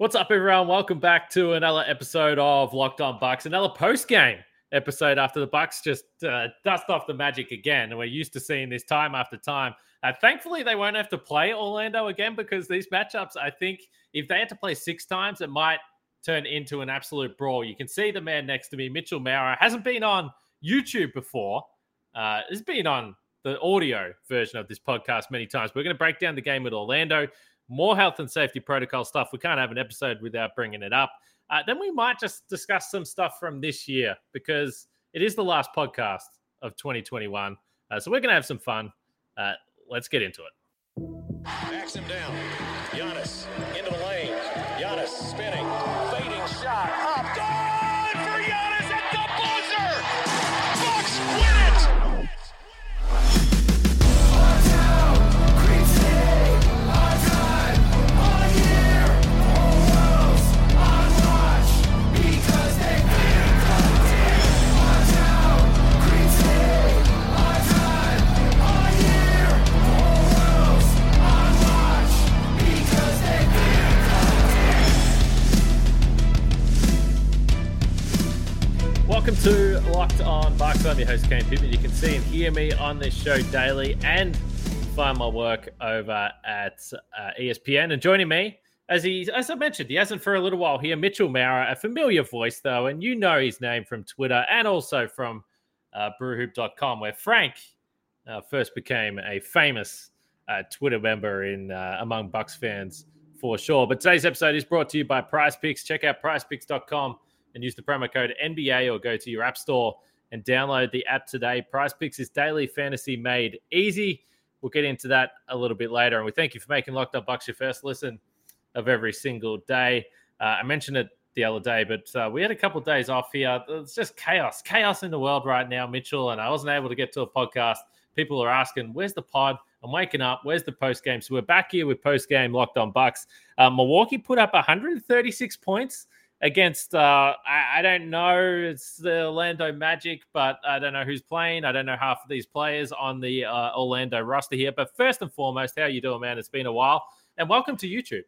What's up, everyone? Welcome back to another episode of Locked On Bucks, another post game episode after the Bucks just uh, dust off the Magic again. And we're used to seeing this time after time. Uh, thankfully, they won't have to play Orlando again because these matchups, I think, if they had to play six times, it might turn into an absolute brawl. You can see the man next to me, Mitchell Maurer, hasn't been on YouTube before. Uh, has been on the audio version of this podcast many times. We're going to break down the game with Orlando more health and safety protocol stuff. We can't have an episode without bringing it up. Uh, then we might just discuss some stuff from this year because it is the last podcast of 2021. Uh, so we're going to have some fun. Uh, let's get into it. Backs him down. Giannis into the lane. Giannis spinning. Fading shot. Up. Good your host, Kane Pitman. You can see and hear me on this show daily and find my work over at uh, ESPN. And joining me, as he, as I mentioned, he hasn't for a little while here, Mitchell Maurer, a familiar voice though, and you know his name from Twitter and also from uh, brewhoop.com, where Frank uh, first became a famous uh, Twitter member in uh, among Bucks fans for sure. But today's episode is brought to you by Prize Picks. Check out prizepicks.com and use the promo code NBA or go to your app store and download the app today. Prize Picks is daily fantasy made easy. We'll get into that a little bit later. And we thank you for making Locked Up Bucks your first listen of every single day. Uh, I mentioned it the other day, but uh, we had a couple of days off here. It's just chaos, chaos in the world right now, Mitchell. And I wasn't able to get to a podcast. People are asking, where's the pod? I'm waking up. Where's the post game? So we're back here with post game Locked On Bucks. Uh, Milwaukee put up 136 points against uh, I, I, don't know it's the Orlando Magic, but I don't know who's playing. I don't know half of these players on the uh, Orlando roster here. But first and foremost, how you doing, man? It's been a while, and welcome to YouTube.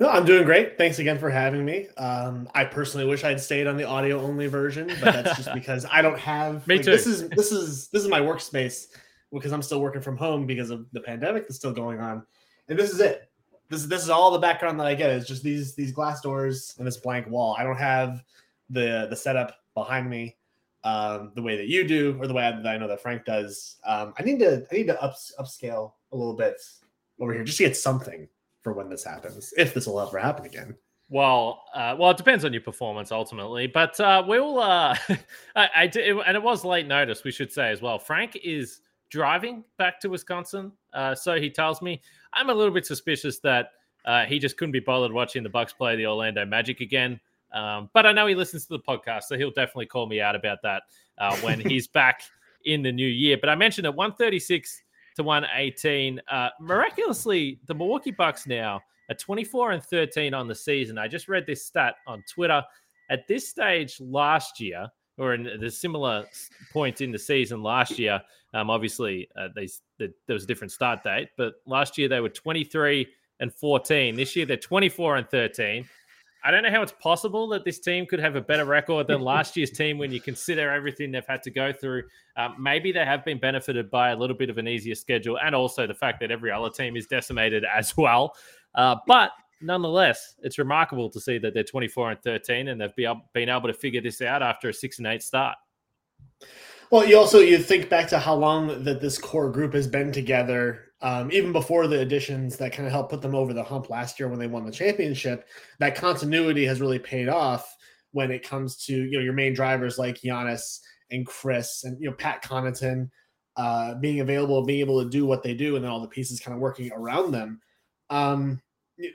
No, I'm doing great. Thanks again for having me. Um, I personally wish I'd stayed on the audio only version, but that's just because I don't have. Me like, too. This is this is this is my workspace because I'm still working from home because of the pandemic that's still going on, and this is it this this is all the background that I get is just these these glass doors and this blank wall. I don't have the the setup behind me um, the way that you do or the way that I know that Frank does. Um, I need to I need to up, upscale a little bit over here just to get something for when this happens, if this will ever happen again. Well, uh, well, it depends on your performance ultimately, but uh, we'll. Uh, I, I did, and it was late notice, we should say as well. Frank is driving back to Wisconsin, uh, so he tells me. I'm a little bit suspicious that uh, he just couldn't be bothered watching the Bucks play the Orlando Magic again. Um, but I know he listens to the podcast, so he'll definitely call me out about that uh, when he's back in the new year. But I mentioned at 136 to 118. Uh, miraculously, the Milwaukee Bucks now are 24 and 13 on the season. I just read this stat on Twitter. At this stage last year, or in the similar points in the season last year, um, obviously uh, they, there was a different start date, but last year they were 23 and 14. This year they're 24 and 13. I don't know how it's possible that this team could have a better record than last year's team when you consider everything they've had to go through. Um, maybe they have been benefited by a little bit of an easier schedule and also the fact that every other team is decimated as well. Uh, but nonetheless, it's remarkable to see that they're 24 and 13 and they've been able to figure this out after a six and eight start. Well, you also you think back to how long that this core group has been together, um, even before the additions that kind of helped put them over the hump last year when they won the championship. That continuity has really paid off when it comes to you know your main drivers like Giannis and Khris and you know Pat Connaughton uh, being available, being able to do what they do, and then all the pieces kind of working around them. Um,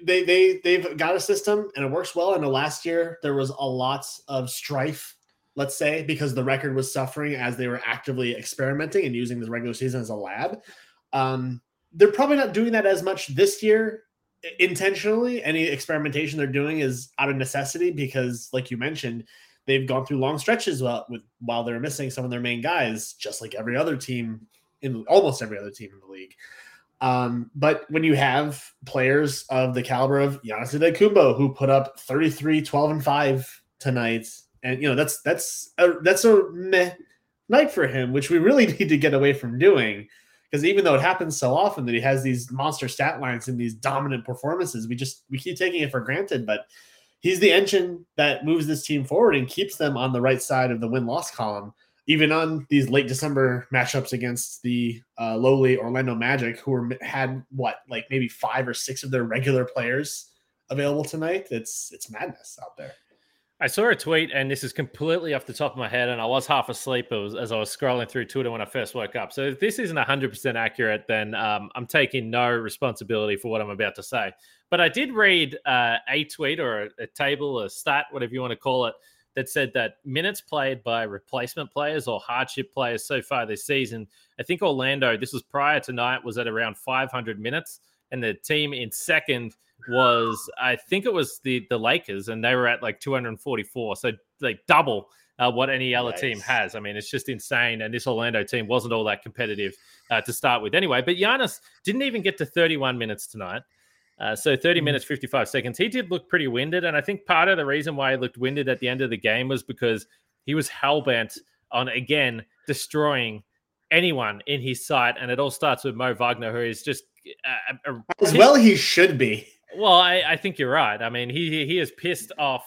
they they they've got a system and it works well. I know last year there was a lot of strife let's say, because the record was suffering as they were actively experimenting and using the regular season as a lab. Um, they're probably not doing that as much this year intentionally. Any experimentation they're doing is out of necessity because, like you mentioned, they've gone through long stretches while, with, while they're missing some of their main guys, just like every other team in almost every other team in the league. Um, but when you have players of the caliber of Giannis Antetokounmpo who put up 33, 12, and 5 tonight, and you know that's that's a, that's a meh night for him, which we really need to get away from doing. Because even though it happens so often that he has these monster stat lines and these dominant performances, we just we keep taking it for granted. But he's the engine that moves this team forward and keeps them on the right side of the win loss column even on these late December matchups against the uh, lowly Orlando Magic, who were had what like maybe five or six of their regular players available tonight. It's it's madness out there. I saw a tweet, and this is completely off the top of my head, and I was half asleep as I was scrolling through Twitter when I first woke up. So if this isn't 100% accurate, then um, I'm taking no responsibility for what I'm about to say. But I did read uh, a tweet or a, a table, a stat, whatever you want to call it, that said that minutes played by replacement players or hardship players so far this season, I think Orlando, this was prior tonight, was at around 500 minutes. And the team in second was, I think it was the, the Lakers, and they were at like 244. So like double uh, what any other nice. team has. I mean, it's just insane. And this Orlando team wasn't all that competitive uh, to start with anyway. But Giannis didn't even get to 31 minutes tonight. Uh, so 30 mm-hmm. minutes, 55 seconds. He did look pretty winded. And I think part of the reason why he looked winded at the end of the game was because he was hell bent on, again, destroying anyone in his sight. And it all starts with Mo Wagner, who is just. Uh, a, As well, he should be. Well, I, I, think you're right. I mean, he he is pissed off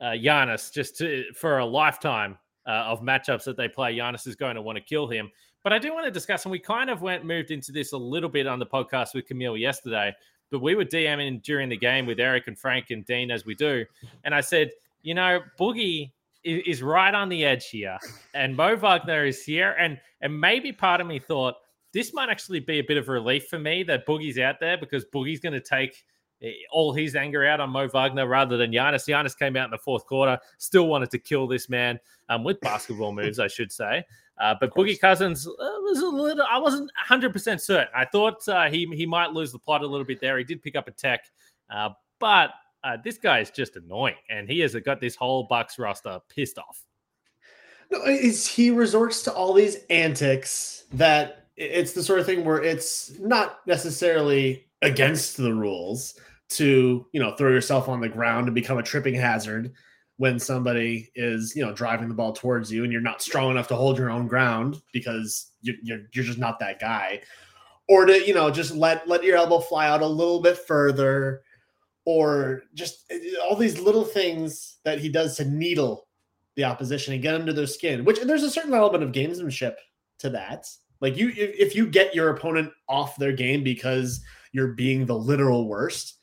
uh, Giannis just to, for a lifetime uh, of matchups that they play. Giannis is going to want to kill him. But I do want to discuss, and we kind of went moved into this a little bit on the podcast with Camille yesterday but we were DMing during the game with Eric and Frank and Dean as we do. And I said, you know, Boogie is, is right on the edge here, and Mo Wagner is here. And and maybe part of me thought this might actually be a bit of relief for me that Boogie's out there because Boogie's going to take eh, all his anger out on Mo Wagner rather than Giannis. Giannis came out in the fourth quarter, still wanted to kill this man um, with basketball moves, I should say. Uh, but Boogie Cousins uh, was a little, I wasn't 100% certain. I thought uh, he, he might lose the plot a little bit there. He did pick up a tech, uh, but uh, this guy is just annoying. And he has got this whole Bucks roster pissed off. No, is he resorts to all these antics that it's the sort of thing where it's not necessarily against the rules to, you know, throw yourself on the ground and become a tripping hazard when somebody is you know driving the ball towards you and you're not strong enough to hold your own ground because you're, you're, you're just not that guy. Or to you know just let let your elbow fly out a little bit further or just eh, all these little things that he does to needle the opposition and get under their skin which there's a certain element of gamesmanship to that. Like you if you get your opponent off their game because you're being the literal worst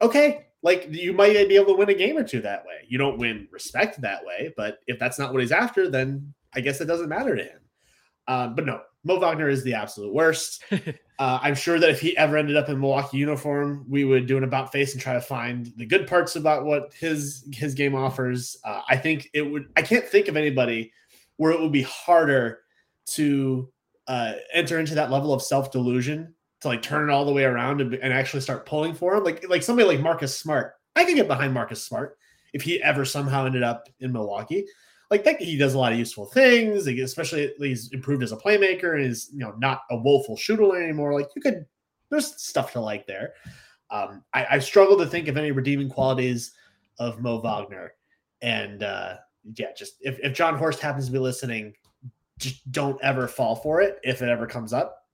okay like you might be able to win a game or two that way. You don't win respect that way, but if that's not what he's after, then I guess it doesn't matter to him. Um, but no, Mo Wagner is the absolute worst. uh, I'm sure that if he ever ended up in Milwaukee uniform, we would do an about face and try to find the good parts about what his his game offers. Uh, I think it would. I can't think of anybody where it would be harder to uh, enter into that level of self delusion to like turn it all the way around and, and actually start pulling for him. Like like somebody like Marcus Smart, I could get behind Marcus Smart if he ever somehow ended up in Milwaukee. Like that, he does a lot of useful things. Like, especially he's improved as a playmaker and is you know not a woeful shooter anymore. Like you could, there's stuff to like there. Um, I, I struggle to think of any redeeming qualities of Mo Wagner, and uh, yeah, just if, if Jon Horst happens to be listening, just don't ever fall for it if it ever comes up.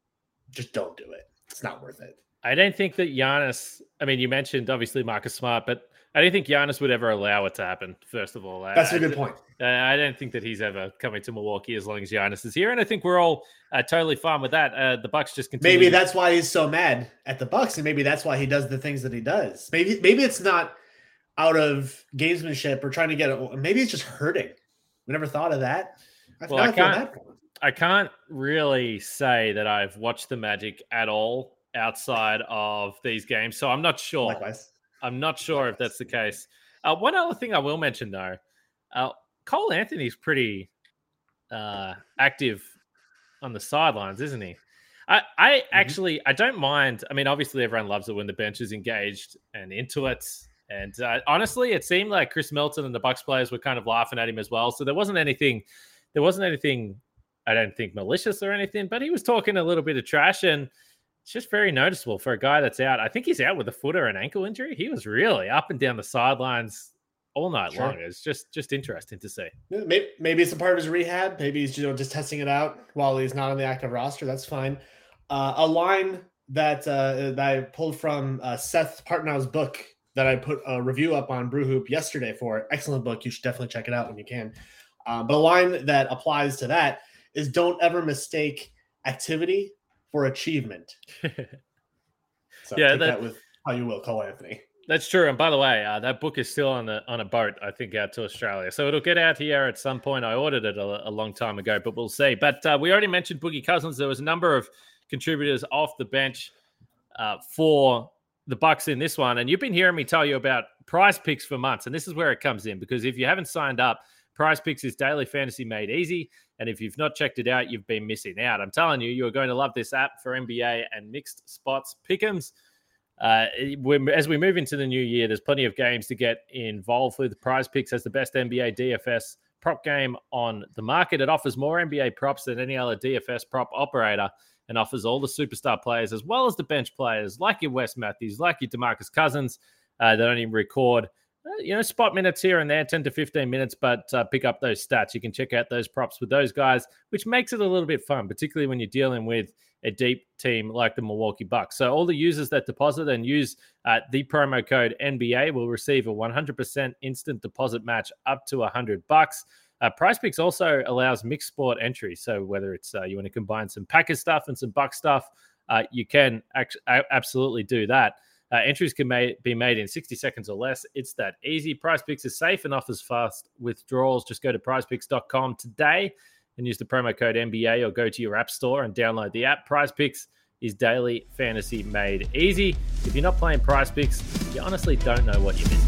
Just don't do it it's not worth it. I don't think that Giannis. I mean, you mentioned obviously Marcus Smart, but I don't think Giannis would ever allow it to happen. First of all, that's I, a good point. I don't think that he's ever coming to Milwaukee as long as Giannis is here, and I think we're all uh, totally fine with that. Uh, the Bucks just continue. Maybe that's why he's so mad at the Bucks, and maybe that's why he does the things that he does. Maybe maybe it's not out of gamesmanship or trying to get it. Maybe it's just hurting. We never thought of that. I well, I can't. I can't really say that I've watched the Magic at all outside of these games, so I'm not sure. Likewise. I'm not sure if that's the case. Uh, one other thing I will mention though, uh, Cole Anthony's pretty uh, active on the sidelines, isn't he? I, I mm-hmm. actually I don't mind. I mean, obviously everyone loves it when the bench is engaged and into it. And uh, honestly, it seemed like Khris Middleton and the Bucks players were kind of laughing at him as well. So there wasn't anything. There wasn't anything I don't think malicious or anything, but he was talking a little bit of trash. And It's just very noticeable for a guy that's out. I think he's out with a foot or an ankle injury. He was really up and down the sidelines all night sure. long. It's just just interesting to see. Maybe, maybe it's a part of his rehab. Maybe he's you know just testing it out while he's not on the active roster. That's fine. Uh, a line that uh, that I pulled from uh, Seth Partnow's book that I put a review up on Brew Hoop yesterday for. Excellent book. You should definitely check it out when you can. Um, but a line that applies to that is don't ever mistake activity for achievement. so yeah, that, that, with how you will, Cole Anthony. That's true. And by the way, uh, that book is still on the on a boat, I think, out to Australia. So it'll get out here at some point. I ordered it a, a long time ago, but we'll see. But uh, we already mentioned Boogie Cousins. There was a number of contributors off the bench uh, for the Bucks in this one, and you've been hearing me tell you about Prize Picks for months, and this is where it comes in because if you haven't signed up, Prize Picks is daily fantasy made easy, and if you've not checked it out, you've been missing out. I'm telling you, you are going to love this app for NBA and mixed spots pick'ems. Uh, as we move into the new year, there's plenty of games to get involved with. Prize Picks has the best NBA DFS prop game on the market. It offers more NBA props than any other DFS prop operator and offers all the superstar players as well as the bench players like your Wes Matthews, like your Demarcus Cousins uh, that only record, you know, spot minutes here and there, 10 to 15 minutes, but uh, pick up those stats. You can check out those props with those guys, which makes it a little bit fun, particularly when you're dealing with a deep team like the Milwaukee Bucks. So all the users that deposit and use uh, the promo code NBA will receive a 100% instant deposit match up to 100 bucks. Uh, Prize Picks also allows mixed sport entry. So whether it's uh, you want to combine some Packers stuff and some Buck stuff, uh, you can act- absolutely do that. Uh, entries can be made in 60 seconds or less. It's that easy. Prize Picks is safe and offers fast withdrawals. Just go to prizepicks.com today and use the promo code NBA or go to your app store and download the app. Prize Picks is daily fantasy made easy. If you're not playing Prize Picks, you honestly don't know what you're missing.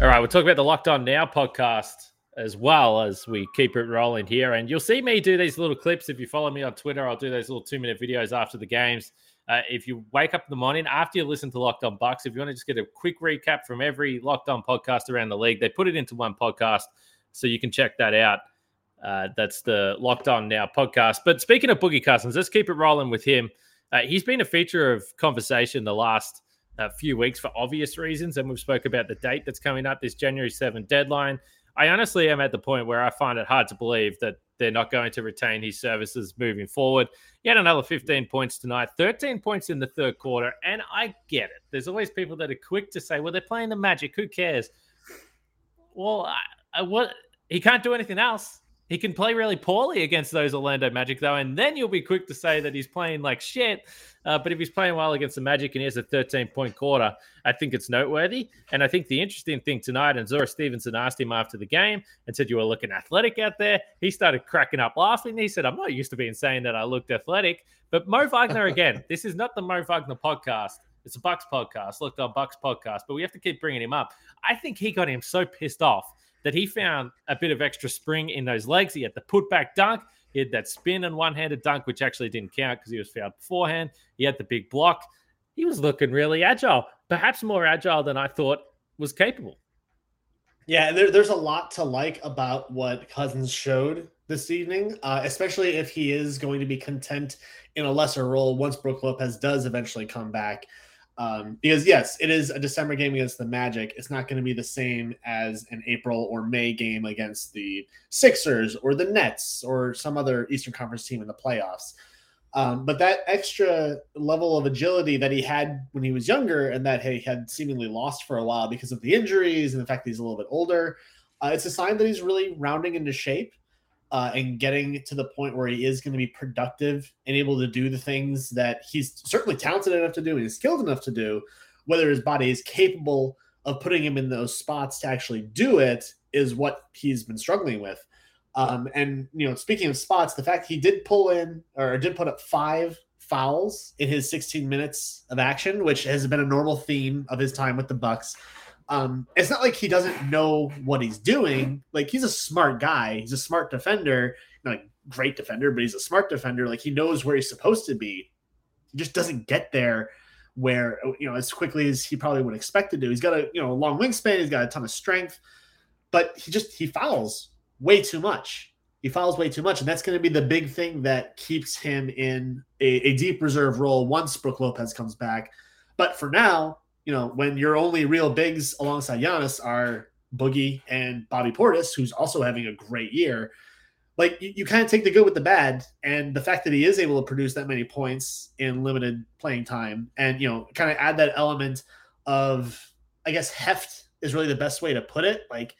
All right, we'll talk about the Locked On Now podcast as well as we keep it rolling here. And you'll see me do these little clips. If you follow me on Twitter, I'll do those little two minute videos after the games. Uh, if you wake up in the morning after you listen to Locked On Bucks, if you want to just get a quick recap from every Locked On podcast around the league, they put it into one podcast. So you can check that out. Uh, that's the Locked On Now podcast. But speaking of Boogie Cousins, let's keep it rolling with him. Uh, he's been a feature of conversation the last a few weeks for obvious reasons. And we've spoke about the date that's coming up, this January 7th deadline. I honestly am at the point where I find it hard to believe that they're not going to retain his services moving forward. Had another 15 points tonight, 13 points in the third quarter. And I get it. There's always people that are quick to say, well, they're playing the Magic. Who cares? Well, I, I, what he can't do anything else. He can play really poorly against those Orlando Magic, though, and then you'll be quick to say that he's playing like shit. Uh, but if he's playing well against the Magic and he has a 13 point quarter, I think it's noteworthy. And I think the interesting thing tonight, and Zora Stephenson asked him after the game and said, You were looking athletic out there. He started cracking up laughing. He said, I'm not used to being saying that I looked athletic. But Mo Wagner, again, this is not the Mo Wagner podcast. It's a Bucks podcast, Locked On Bucks podcast, but we have to keep bringing him up. I think he got him so pissed off that he found a bit of extra spring in those legs. He had the putback dunk. He had that spin and one handed dunk, which actually didn't count because he was fouled beforehand. He had the big block. He was looking really agile, perhaps more agile than I thought was capable. Yeah, there, there's a lot to like about what Cousins showed this evening, uh, especially if he is going to be content in a lesser role once Brook Lopez does eventually come back. Um, because yes, it is a December game against the Magic. It's not going to be the same as an April or May game against the Sixers or the Nets or some other Eastern Conference team in the playoffs. Um, but that extra level of agility that he had when he was younger and that he had seemingly lost for a while because of the injuries and the fact that he's a little bit older, uh, it's a sign that he's really rounding into shape uh, and getting to the point where he is going to be productive and able to do the things that he's certainly talented enough to do and skilled enough to do, whether his body is capable of putting him in those spots to actually do it is what he's been struggling with. Um, and you know, speaking of spots, the fact he did pull in or did put up five fouls in his 16 minutes of action, which has been a normal theme of his time with the Bucks. Um, it's not like he doesn't know what he's doing. Like he's a smart guy. He's a smart defender, not a great defender, but he's a smart defender. Like he knows where he's supposed to be. He just doesn't get there where you know as quickly as he probably would expect to do. He's got a you know a long wingspan. He's got a ton of strength, but he just he fouls way too much. he fouls way too much, and that's going to be the big thing that keeps him in a, a deep reserve role once Brook Lopez comes back. But for now, you know, when your only real bigs alongside Giannis are Boogie and Bobby Portis, who's also having a great year, like you, you kind of take the good with the bad. And the fact that he is able to produce that many points in limited playing time and, you know, kind of add that element of, I guess, heft is really the best way to put it. Like,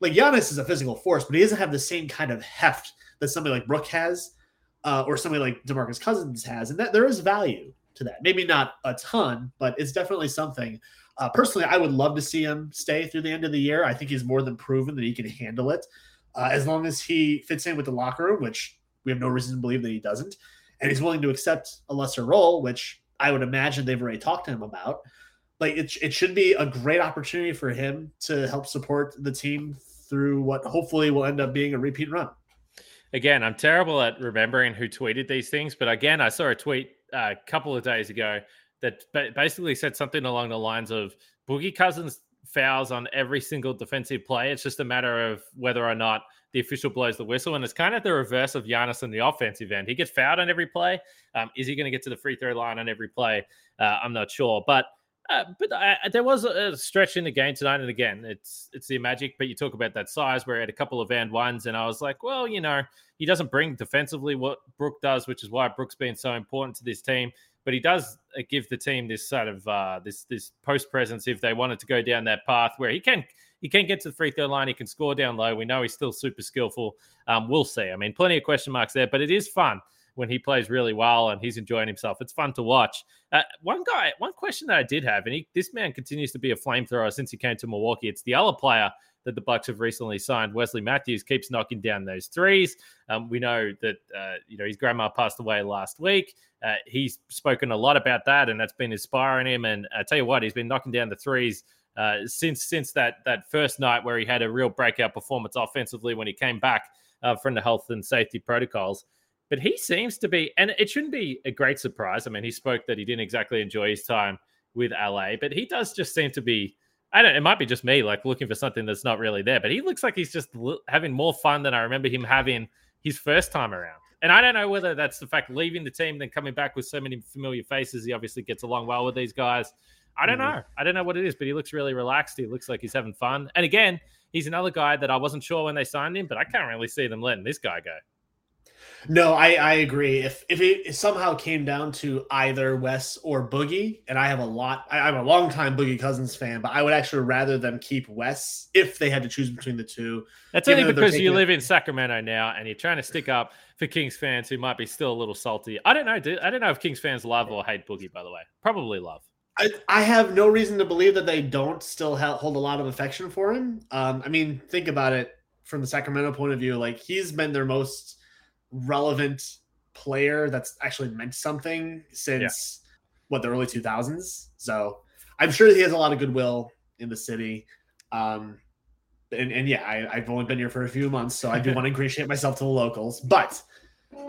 like Giannis is a physical force, but he doesn't have the same kind of heft that somebody like Brook has, uh, or somebody like Demarcus Cousins has, and that there is value to that. Maybe not a ton, but it's definitely something. Uh, personally, I would love to see him stay through the end of the year. I think he's more than proven that he can handle it, uh, as long as he fits in with the locker room, which we have no reason to believe that he doesn't, and he's willing to accept a lesser role, which I would imagine they've already talked to him about like it, it should be a great opportunity for him to help support the team through what hopefully will end up being a repeat run. Again, I'm terrible at remembering who tweeted these things, but again, I saw a tweet a couple of days ago that basically said something along the lines of Boogie Cousins fouls on every single defensive play. It's just a matter of whether or not the official blows the whistle. And it's kind of the reverse of Giannis in the offensive end. He gets fouled on every play. Um, is he going to get to the free throw line on every play? Uh, I'm not sure. But uh, but I, there was a stretch in the game tonight, and again, it's it's the magic. But you talk about that size, where he had a couple of and ones, and I was like, well, you know, he doesn't bring defensively what Brook does, which is why Brook's been so important to this team. But he does uh, give the team this sort of uh, this this post presence if they wanted to go down that path where he can he can get to the free throw line, he can score down low. We know he's still super skillful. Um, we'll see. I mean, plenty of question marks there, but it is fun when he plays really well and he's enjoying himself. It's fun to watch. Uh, one guy, one question that I did have, and he, this man continues to be a flamethrower since he came to Milwaukee. It's the other player that the Bucks have recently signed, Wesley Matthews, keeps knocking down those threes. Um, we know that uh, you know his grandma passed away last week. Uh, he's spoken a lot about that, and that's been inspiring him. And I tell you what, he's been knocking down the threes. Uh, since since that that first night where he had a real breakout performance offensively when he came back uh, from the health and safety protocols, but he seems to be, and it shouldn't be a great surprise. I mean, he spoke that he didn't exactly enjoy his time with LA, but he does just seem to be. I don't. It might be just me, like looking for something that's not really there. But he looks like he's just having more fun than I remember him having his first time around. And I don't know whether that's the fact leaving the team, then coming back with so many familiar faces. He obviously gets along well with these guys. I don't mm-hmm. know. I don't know what it is, but he looks really relaxed. He looks like he's having fun. And again, he's another guy that I wasn't sure when they signed him, but I can't really see them letting this guy go. No, I, I agree. If if it somehow came down to either Wes or Boogie, and I have a lot, I, am a long time Boogie Cousins fan, but I would actually rather them keep Wes if they had to choose between the two. That's only because you live in Sacramento now, and you're trying to stick up for Kings fans who might be still a little salty. I don't know. I don't know if Kings fans love or hate Boogie. By the way, probably love. I, I have no reason to believe that they don't still hold a lot of affection for him. Um, I mean, think about it from the Sacramento point of view. Like he's been their most relevant player that's actually meant something since yeah. what the early 2000s. So I'm sure he has a lot of goodwill in the city. Um, and, and yeah, I, have only been here for a few months, so I do want to ingratiate myself to the locals. But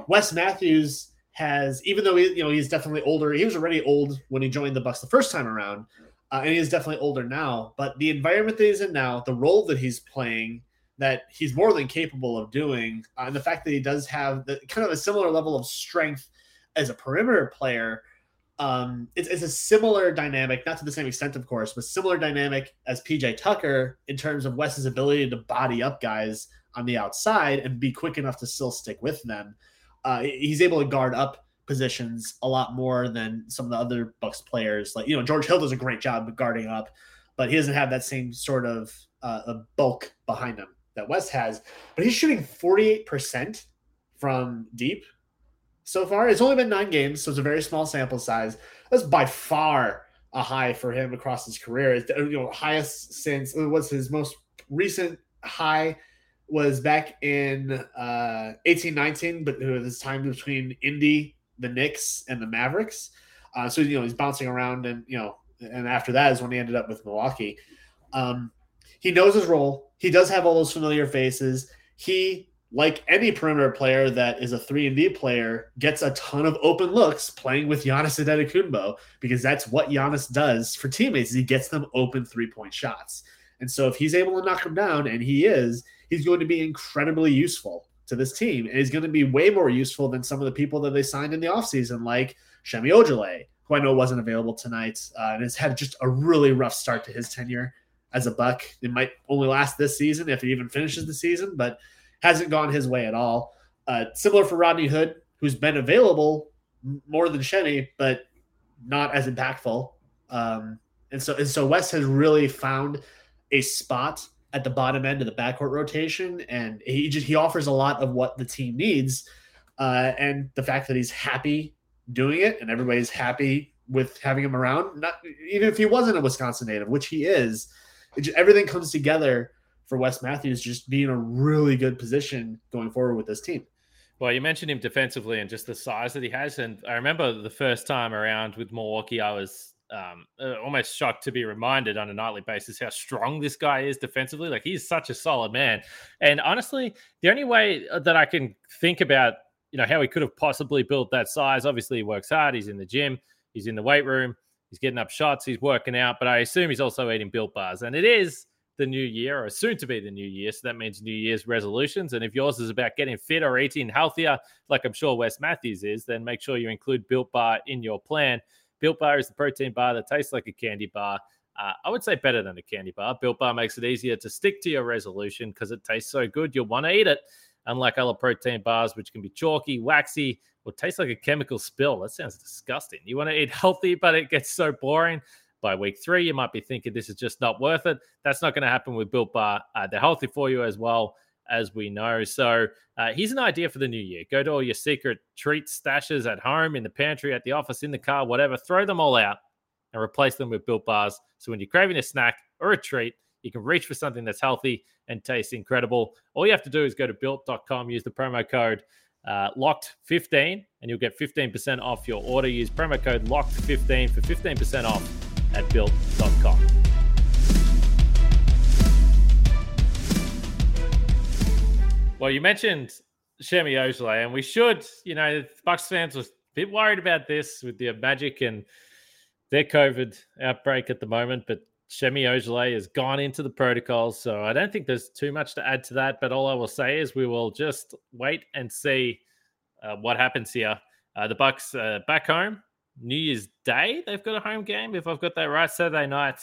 Wes Matthews has, even though he, you know he's definitely older, he was already old when he joined the Bucks the first time around, uh, and he is definitely older now. But the environment that he's in now, the role that he's playing, that he's more than capable of doing. Uh, and the fact that he does have the kind of a similar level of strength as a perimeter player, um, it's, it's a similar dynamic, not to the same extent, of course, but similar dynamic as PJ Tucker in terms of Wes's ability to body up guys on the outside and be quick enough to still stick with them. Uh, he's able to guard up positions a lot more than some of the other Bucks players. Like you know, George Hill does a great job of guarding up, but he doesn't have that same sort of uh, bulk behind him that Wes has, but he's shooting 48% from deep so far. It's only been nine games, so it's a very small sample size. That's by far a high for him across his career. It's you know highest since what's his most recent high was back in uh 18 19, but this time between Indy, the Knicks, and the Mavericks. Uh, so you know he's bouncing around, and you know, and after that is when he ended up with Milwaukee. Um, he knows his role. He does have all those familiar faces. He, like any perimeter player that is a three and D player, gets a ton of open looks playing with Giannis Antetokounmpo because that's what Giannis does for teammates. He gets them open three point shots, and so if he's able to knock them down, and he is, he's going to be incredibly useful to this team. And he's going to be way more useful than some of the people that they signed in the offseason, like Semi Ojeleye, who I know wasn't available tonight uh, and has had just a really rough start to his tenure as a Buck. It might only last this season if he even finishes the season, but hasn't gone his way at all. Uh, similar for Rodney Hood, who's been available more than Shenny, but not as impactful. Um, and so and so Wes has really found a spot at the bottom end of the backcourt rotation, and he just he offers a lot of what the team needs. Uh, and the fact that he's happy doing it, and everybody's happy with having him around, not even if he wasn't a Wisconsin native, which he is, just, everything comes together for Wes Matthews just being a really good position going forward with this team. Well, you mentioned him defensively and just the size that he has. And I remember the first time around with Milwaukee, I was um, uh, almost shocked to be reminded on a nightly basis how strong this guy is defensively. Like he's such a solid man. And honestly, the only way uh, that I can think about, you know, how he could have possibly built that size. Obviously, he works hard. He's in the gym. He's in the weight room. He's getting up shots. He's working out. But I assume he's also eating built bars. And it is the new year or soon to be the new year. So that means New Year's resolutions. And if yours is about getting fit or eating healthier, like I'm sure Wes Matthews is, then make sure you include Built Bar in your plan. Built Bar is the protein bar that tastes like a candy bar. Uh, I would say better than a candy bar. Built Bar makes it easier to stick to your resolution because it tastes so good, you'll want to eat it. Unlike other protein bars, which can be chalky, waxy, or taste like a chemical spill. That sounds disgusting. You want to eat healthy, but it gets so boring. By week three, you might be thinking this is just not worth it. That's not going to happen with Built Bar. Uh, they're healthy for you as well as we know. So uh, here's an idea for the new year. Go to all your secret treat stashes at home, in the pantry, at the office, in the car, whatever. Throw them all out and replace them with built bars. So when you're craving a snack or a treat, you can reach for something that's healthy and tastes incredible. All you have to do is go to built.com, use the promo code uh, locked15, and you'll get 15% off your order. Use promo code locked15 for 15% off at built.com. Well, you mentioned Semi Ojeleye, and we should, you know, Bucks fans was a bit worried about this with the Magic and their COVID outbreak at the moment, but Semi Ojeleye has gone into the protocols, so I don't think there's too much to add to that. But all I will say is we will just wait and see uh, what happens here. Uh, the Bucks uh, back home, New Year's Day. They've got a home game, if I've got that right. Saturday night,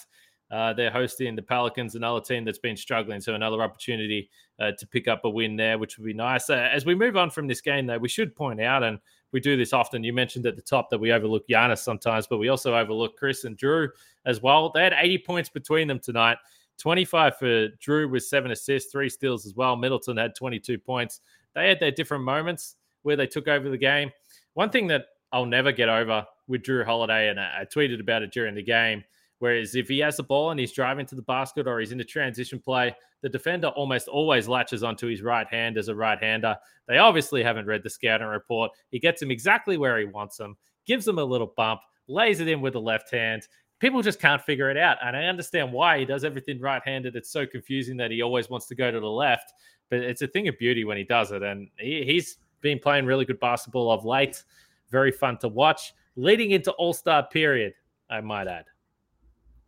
uh, they're hosting the Pelicans, another team that's been struggling. So another opportunity uh, to pick up a win there, which would be nice. Uh, as we move on from this game, though, we should point out, and we do this often. You mentioned at the top that we overlook Giannis sometimes, but we also overlook Khris and Jrue as well. They had 80 points between them tonight. 25 for Jrue with seven assists, three steals as well. Middleton had 22 points. They had their different moments where they took over the game. One thing that I'll never get over with Jrue Holiday, and I tweeted about it during the game, Whereas if he has the ball and he's driving to the basket or he's in the transition play, the defender almost always latches onto his right hand as a right hander. They obviously haven't read the scouting report. He gets him exactly where he wants him, gives him a little bump, lays it in with the left hand. People just can't figure it out. And I understand why he does everything right handed. It's so confusing that he always wants to go to the left, but it's a thing of beauty when he does it. And he, he's been playing really good basketball of late. Very fun to watch. Leading into All Star period, I might add.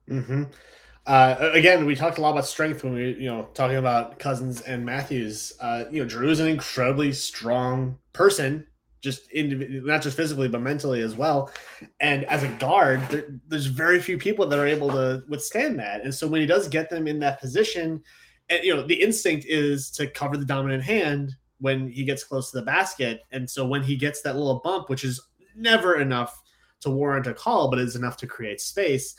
Mm-hmm. Uh, again, we talked a lot about strength when we, you know, talking about Cousins and Matthews. Uh, you know, Jrue is an incredibly strong person, just not just physically but mentally as well. And as a guard, there, there's very few people that are able to withstand that. And so when he does get them in that position, and you know, the instinct is to cover the dominant hand when he gets close to the basket. And so when he gets that little bump, which is never enough to warrant a call, but is enough to create space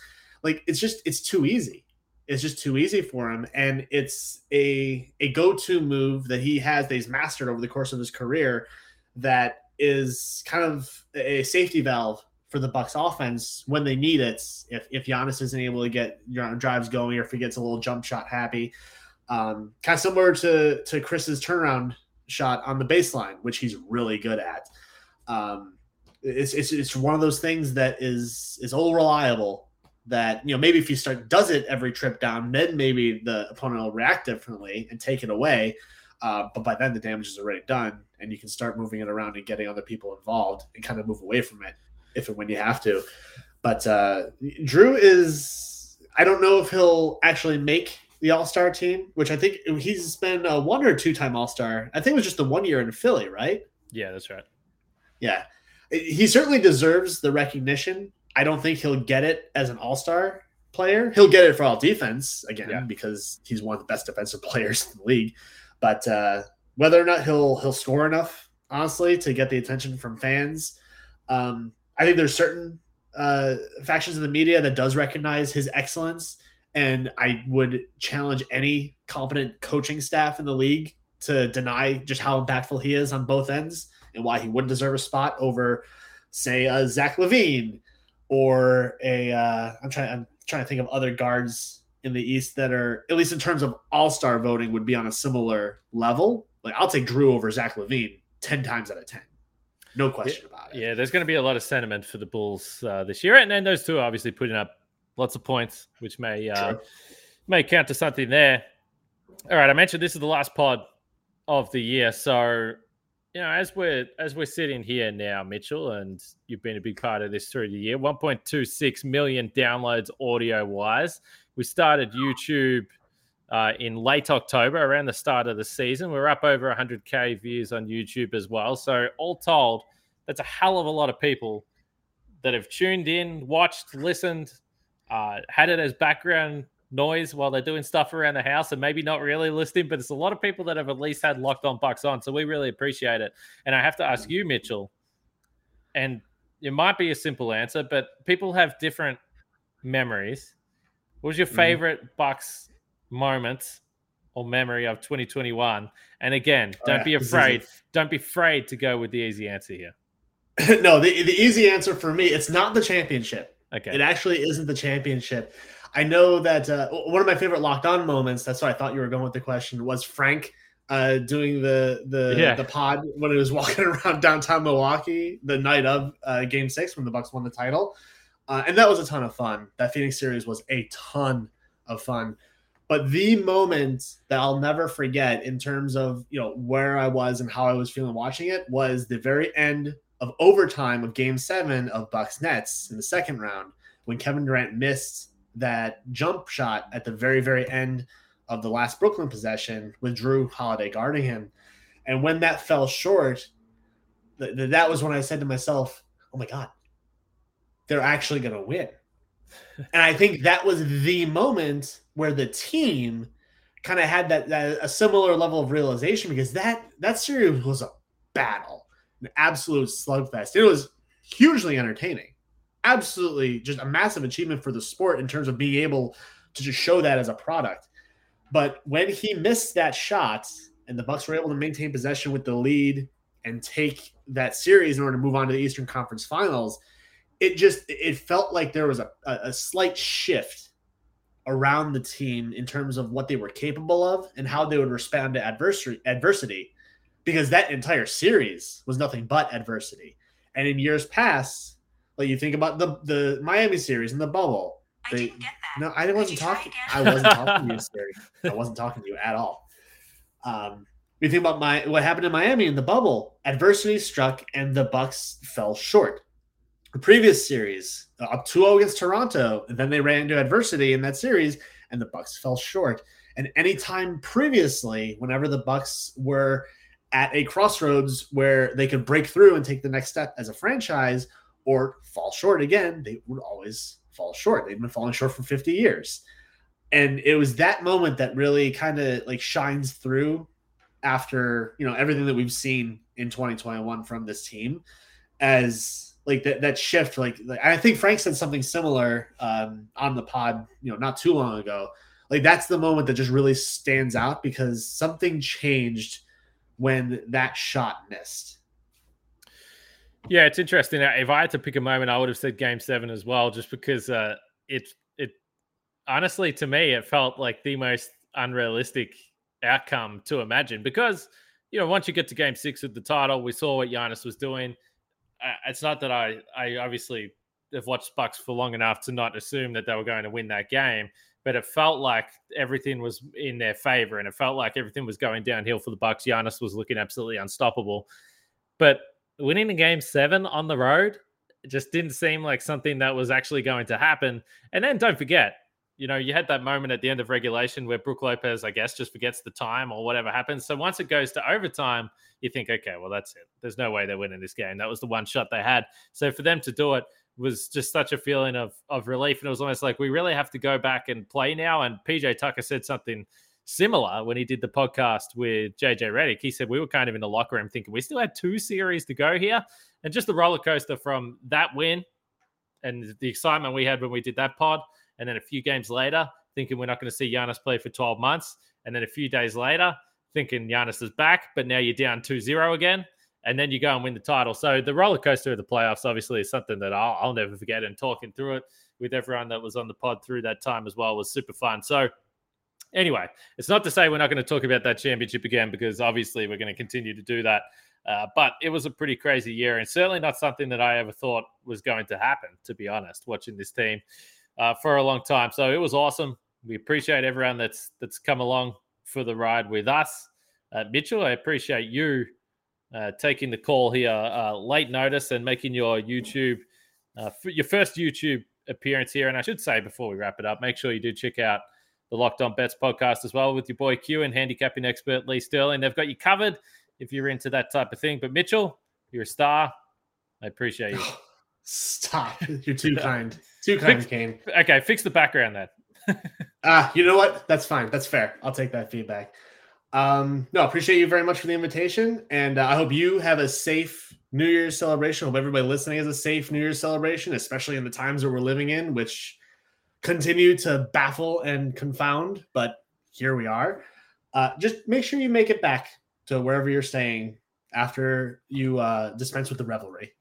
like it's just it's too easy. It's just too easy for him, and it's a a go to move that he has that he's mastered over the course of his career. That is kind of a safety valve for the Bucks offense when they need it. If if Giannis isn't able to get you know, drives going, or if he gets a little jump shot happy, um, kind of similar to to Khris's turnaround shot on the baseline, which he's really good at. Um, it's, it's it's one of those things that is is all reliable that you know maybe if you start does it every trip down, then maybe the opponent will react differently and take it away. Uh, but by then the damage is already done, and you can start moving it around and getting other people involved and kind of move away from it if and when you have to. But uh, Jrue is I don't know if he'll actually make the All Star team, which I think he's been a one or two time All Star. I think it was just the one year in Philly, right? Yeah, that's right. Yeah, he certainly deserves the recognition. I don't think he'll get it as an All Star player. He'll get it for all defense again Yeah. because he's one of the best defensive players in the league. But uh, whether or not he'll he'll score enough, honestly, to get the attention from fans, um, I think there's certain uh, factions in the media that does recognize his excellence, and I would challenge any competent coaching staff in the league to deny just how impactful he is on both ends and why he wouldn't deserve a spot over, say, uh, Zach LaVine or a. Uh, I'm trying. I'm trying to think of other guards in the East that are, at least in terms of All Star voting, would be on a similar level. Like I'll take Jrue over Zach LaVine ten times out of ten, no question about it. Yeah, there's going to be a lot of sentiment for the Bulls uh, this year, and then those two are obviously putting up lots of points, which may uh, may count to something there. All right, I mentioned this is the last pod of the year, so you know as we're as we're sitting here now, Mitchell, and you've been a big part of this through the year. 1.26 million downloads audio wise. We started YouTube uh, in late October, around the start of the season. We're up over 100k views on YouTube as well. So all told, that's a hell of a lot of people that have tuned in, watched, listened, uh, had it as background noise while they're doing stuff around the house and maybe not really listening, but it's a lot of people that have at least had locked on bucks on. So we really appreciate it. And I have to ask you, Mitchell, and it might be a simple answer, but people have different memories. What was your Mhm. favorite Bucks moment or memory of 2021? And again, Oh, don't yeah, be afraid. Don't be afraid to go with the easy answer here. no, the, the easy answer for me, it's not the championship. Okay. It actually isn't the championship. I know that uh, one of my favorite locked on moments. That's why I thought you were going with the question. Was Frank uh, doing the the Yeah. the pod when he was walking around downtown Milwaukee the night of uh, Game Six when the Bucks won the title, uh, and that was a ton of fun. That Phoenix series was a ton of fun. But the moment that I'll never forget in terms of you know where I was and how I was feeling watching it was the very end of overtime of Game Seven of Bucks Nets in the second round when Kevin Durant missed that jump shot at the very very end of the last Brooklyn possession with Jrue Holiday guarding him, and when that fell short, th- th- that was when I said to myself, "Oh my god, they're actually going to win." and I think that was the moment where the team kind of had that, that a similar level of realization because that that series was a battle, an absolute slugfest. It was hugely entertaining, absolutely just a massive achievement for the sport in terms of being able to just show that as a product. But when he missed that shot and the Bucks were able to maintain possession with the lead and take that series in order to move on to the Eastern Conference Finals, it just it felt like there was a, a, slight shift around the team in terms of what they were capable of and how they would respond to adversary adversity because that entire series was nothing but adversity and in years past like you think about the the miami series and the bubble I didn't get that. no i wasn't talking i wasn't talking to you Siri. i wasn't talking to you at all um you think about my what happened in miami in the bubble adversity struck and the bucks fell short the previous series uh, up 2-0 against Toronto, and then they ran into adversity in that series, and the Bucks fell short. And anytime previously, whenever the Bucks were at a crossroads where they could break through and take the next step as a franchise, or fall short again, they would always fall short. They've been falling short for 50 years. And it was that moment that really kind of like shines through after, you know, everything that we've seen in 2021 from this team as like that that shift like, like i think frank said something similar um on the pod you know not too long ago like that's the moment that just really stands out because something changed when that shot missed Yeah, it's interesting. If I had to pick a moment, I would have said Game Seven as well, just because uh, it it honestly to me it felt like the most unrealistic outcome to imagine. Because you know, once you get to Game Six with the title, we saw what Giannis was doing. Uh, it's not that I I obviously have watched Bucks for long enough to not assume that they were going to win that game, but it felt like everything was in their favor, and it felt like everything was going downhill for the Bucks. Giannis was looking absolutely unstoppable, but winning a game seven on the road just didn't seem like something that was actually going to happen. And then don't forget, you know, you had that moment at the end of regulation where Brook Lopez, I guess, just forgets the time or whatever happens. So once it goes to overtime, you think, okay, well, that's it. There's no way they're winning this game. That was the one shot they had. So for them to do it was just such a feeling of of relief. And it was almost like we really have to go back and play now. And PJ Tucker said something similar when he did the podcast with JJ Redick. He said we were kind of in the locker room thinking we still had two series to go here. And just the roller coaster from that win and the excitement we had when we did that pod and then a few games later, thinking we're not going to see Giannis play for 12 months. And then a few days later, thinking Giannis is back, but now you're down 2 0 again. And then you go and win the title. So the roller coaster of the playoffs, obviously, is something that I'll, I'll never forget. And talking through it with everyone that was on the pod through that time as well was super fun. So, anyway, it's not to say we're not going to talk about that championship again, because obviously we're going to continue to do that. Uh, but it was a pretty crazy year, and certainly not something that I ever thought was going to happen, to be honest, watching this team uh, for a long time. So it was awesome. We appreciate everyone that's that's come along for the ride with us. Uh, Mitchell, I appreciate you uh, taking the call here, uh, late notice, and making your YouTube uh, your first YouTube appearance here. And I should say before we wrap it up, make sure you do check out the Locked On Bets podcast as well with your boy Q and handicapping expert Lee Sterling. They've got you covered if you're into that type of thing. But Mitchell, you're a star. I appreciate you. Stop. You're too kind. Too kind, fix, Kane. Okay, fix the background then. Ah, uh, you know what? That's fine. That's fair. I'll take that feedback. Um, no, appreciate you very much for the invitation, and uh, I hope you have a safe New Year's celebration. Hope everybody listening has a safe New Year's celebration, especially in the times that we're living in, which continue to baffle and confound. But here we are. Uh, just make sure you make it back to wherever you're staying after you uh, dispense with the revelry.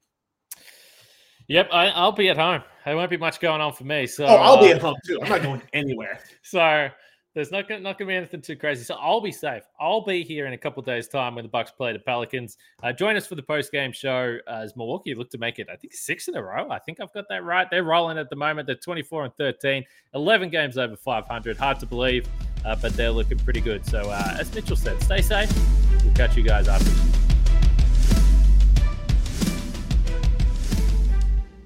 Yep, I, will be at home. There won't be much going on for me. So oh, I'll uh, be at home too. I'm not going anywhere. So there's not gonna, not to be anything too crazy. So I'll be safe. I'll be here in a couple days' time when the Bucks play the Pelicans. Uh, join us for the post game show uh, as Milwaukee look to make it. I think six in a row. I think I've got that right. They're rolling at the moment. They're 24 and 13, 11 games over 500. Hard to believe, uh, but they're looking pretty good. So uh, as Mitchell said, stay safe. We'll catch you guys after.